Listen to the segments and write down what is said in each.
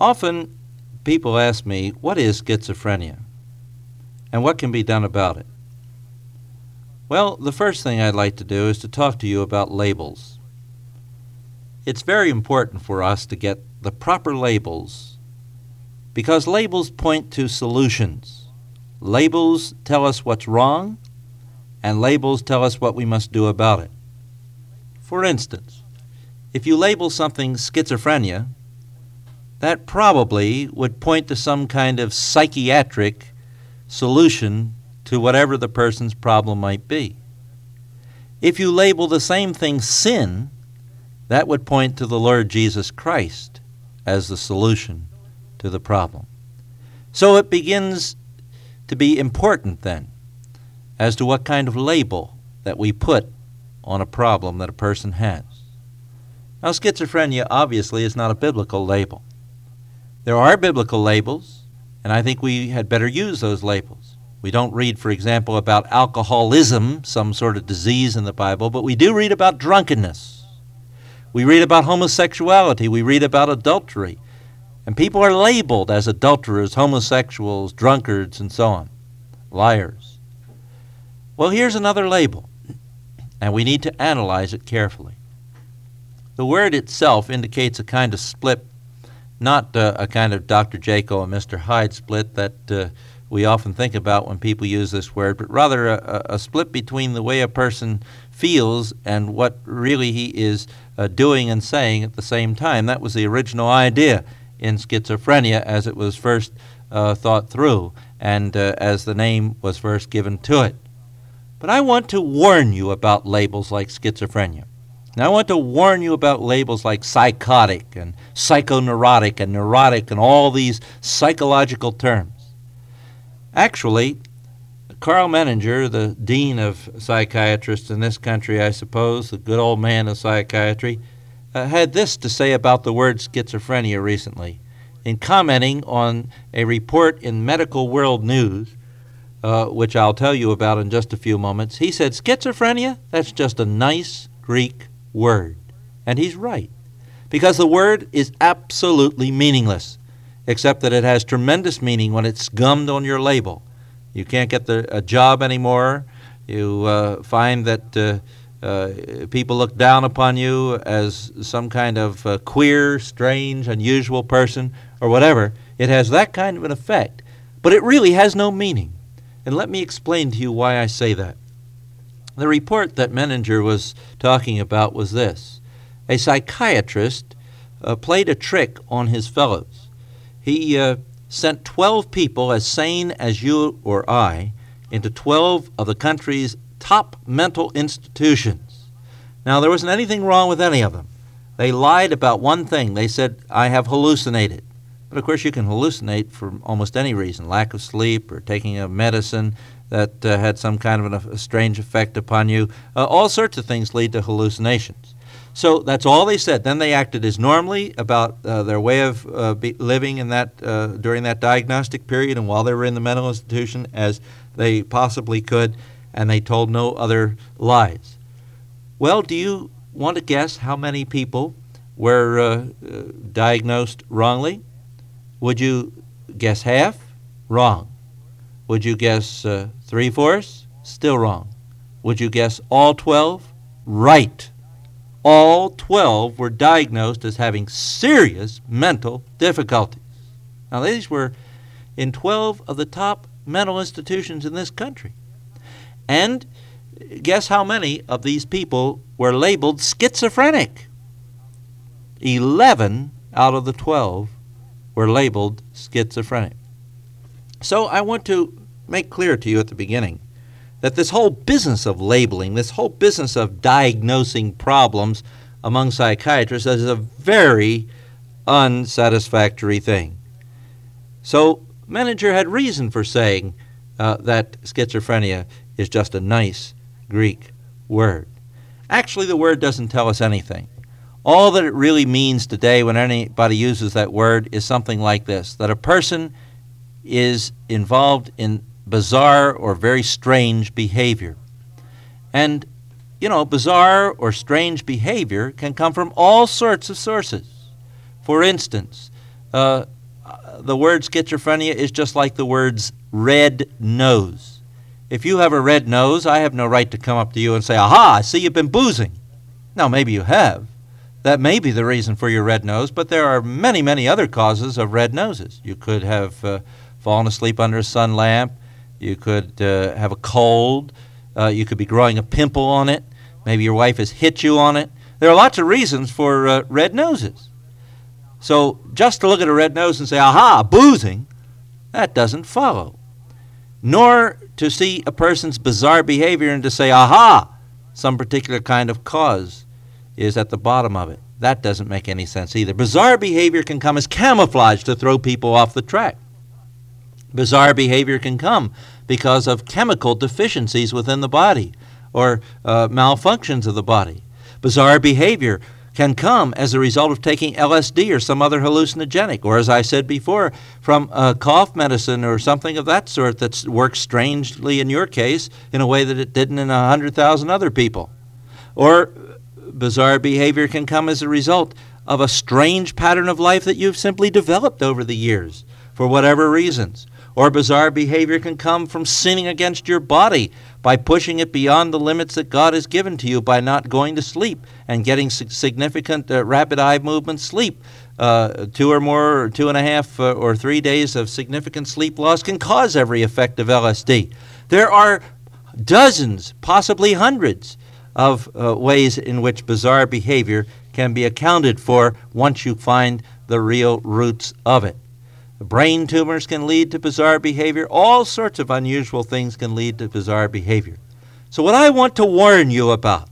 Often people ask me, what is schizophrenia? And what can be done about it? Well, the first thing I'd like to do is to talk to you about labels. It's very important for us to get the proper labels because labels point to solutions. Labels tell us what's wrong, and labels tell us what we must do about it. For instance, if you label something schizophrenia, that probably would point to some kind of psychiatric solution to whatever the person's problem might be. If you label the same thing sin, that would point to the Lord Jesus Christ as the solution to the problem. So it begins to be important then as to what kind of label that we put on a problem that a person has. Now, schizophrenia obviously is not a biblical label. There are biblical labels, and I think we had better use those labels. We don't read, for example, about alcoholism, some sort of disease in the Bible, but we do read about drunkenness. We read about homosexuality. We read about adultery. And people are labeled as adulterers, homosexuals, drunkards, and so on, liars. Well, here's another label, and we need to analyze it carefully. The word itself indicates a kind of split, not uh, a kind of Dr. Jekyll and Mr. Hyde split that uh, we often think about when people use this word, but rather a, a split between the way a person feels and what really he is uh, doing and saying at the same time. That was the original idea in schizophrenia as it was first uh, thought through and uh, as the name was first given to it. But I want to warn you about labels like schizophrenia. Now, I want to warn you about labels like psychotic and psychoneurotic and neurotic and all these psychological terms. Actually, Karl Menninger, the dean of psychiatrists in this country, I suppose, the good old man of psychiatry, uh, had this to say about the word schizophrenia recently. In commenting on a report in Medical World News, uh, which I'll tell you about in just a few moments, he said, Schizophrenia? That's just a nice Greek word. And he's right, because the word is absolutely meaningless except that it has tremendous meaning when it's gummed on your label. You can't get the, a job anymore. You uh, find that uh, uh, people look down upon you as some kind of uh, queer, strange, unusual person, or whatever. It has that kind of an effect, but it really has no meaning. And let me explain to you why I say that. The report that Menninger was talking about was this a psychiatrist uh, played a trick on his fellows he uh, sent 12 people as sane as you or I into 12 of the country's top mental institutions. Now, there wasn't anything wrong with any of them. They lied about one thing. They said, I have hallucinated. But of course, you can hallucinate for almost any reason lack of sleep or taking a medicine that uh, had some kind of an, a strange effect upon you. Uh, all sorts of things lead to hallucinations. So that's all they said. Then they acted as normally about uh, their way of uh, living in that uh, during that diagnostic period and while they were in the mental institution as they possibly could, and they told no other lies. Well, do you want to guess how many people were uh, diagnosed wrongly? Would you guess half? Wrong. Would you guess uh, three fourths? Still wrong. Would you guess all 12? Right all 12 were diagnosed as having serious mental difficulties. Now, these were in 12 of the top mental institutions in this country. And guess how many of these people were labeled schizophrenic? 11 out of the 12 were labeled schizophrenic. So I want to make clear to you at the beginning that this whole business of labeling, this whole business of diagnosing problems among psychiatrists is a very unsatisfactory thing. So, Menninger had reason for saying uh, that schizophrenia is just a nice Greek word. Actually, the word doesn't tell us anything. All that it really means today when anybody uses that word is something like this that a person is involved in bizarre or very strange behavior. And, you know, bizarre or strange behavior can come from all sorts of sources. For instance, uh, the word schizophrenia is just like the words red nose. If you have a red nose, I have no right to come up to you and say, Aha, I see you've been boozing. Now, maybe you have. That may be the reason for your red nose, but there are many, many other causes of red noses. You could have uh, fallen asleep under a sun lamp. You could uh, have a cold. Uh, you could be growing a pimple on it. Maybe your wife has hit you on it. There are lots of reasons for uh, red noses. So just to look at a red nose and say, aha, boozing, that doesn't follow. Nor to see a person's bizarre behavior and to say, aha, some particular kind of cause is at the bottom of it. That doesn't make any sense either. Bizarre behavior can come as camouflage to throw people off the track. Bizarre behavior can come because of chemical deficiencies within the body or uh, malfunctions of the body. Bizarre behavior can come as a result of taking LSD or some other hallucinogenic, or as I said before, from a cough medicine or something of that sort that works strangely in your case in a way that it didn't in a 100,000 other people. Or bizarre behavior can come as a result of a strange pattern of life that you've simply developed over the years for whatever reasons. Or bizarre behavior can come from sinning against your body by pushing it beyond the limits that God has given to you by not going to sleep and getting significant uh, rapid eye movement sleep. Uh, two or more, or two and a half uh, or three days of significant sleep loss can cause every effect of LSD. There are dozens, possibly hundreds, of uh, ways in which bizarre behavior can be accounted for once you find the real roots of it. Brain tumors can lead to bizarre behavior. All sorts of unusual things can lead to bizarre behavior. So, what I want to warn you about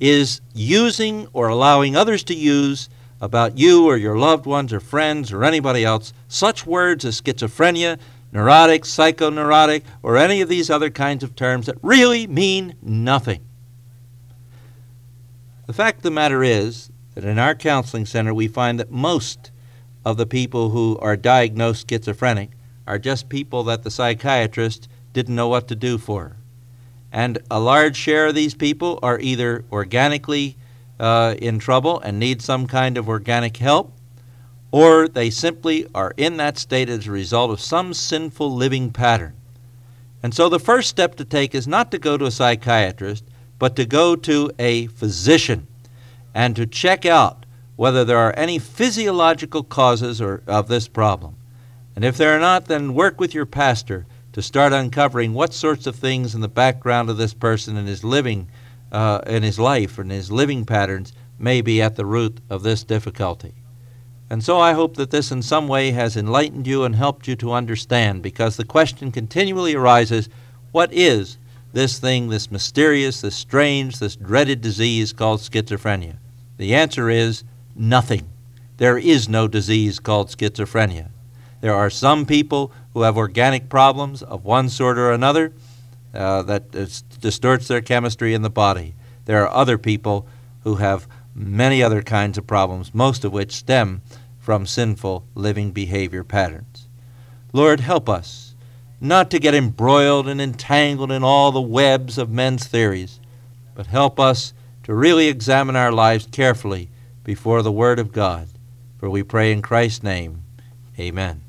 is using or allowing others to use about you or your loved ones or friends or anybody else such words as schizophrenia, neurotic, psychoneurotic, or any of these other kinds of terms that really mean nothing. The fact of the matter is that in our counseling center we find that most of the people who are diagnosed schizophrenic are just people that the psychiatrist didn't know what to do for. And a large share of these people are either organically uh, in trouble and need some kind of organic help, or they simply are in that state as a result of some sinful living pattern. And so the first step to take is not to go to a psychiatrist, but to go to a physician and to check out whether there are any physiological causes or, of this problem. And if there are not, then work with your pastor to start uncovering what sorts of things in the background of this person and his living, uh, in his life and his living patterns may be at the root of this difficulty. And so I hope that this in some way has enlightened you and helped you to understand, because the question continually arises what is this thing, this mysterious, this strange, this dreaded disease called schizophrenia? The answer is nothing. There is no disease called schizophrenia. There are some people who have organic problems of one sort or another uh, that distorts their chemistry in the body. There are other people who have many other kinds of problems, most of which stem from sinful living behavior patterns. Lord, help us not to get embroiled and entangled in all the webs of men's theories, but help us to really examine our lives carefully before the Word of God. For we pray in Christ's name. Amen.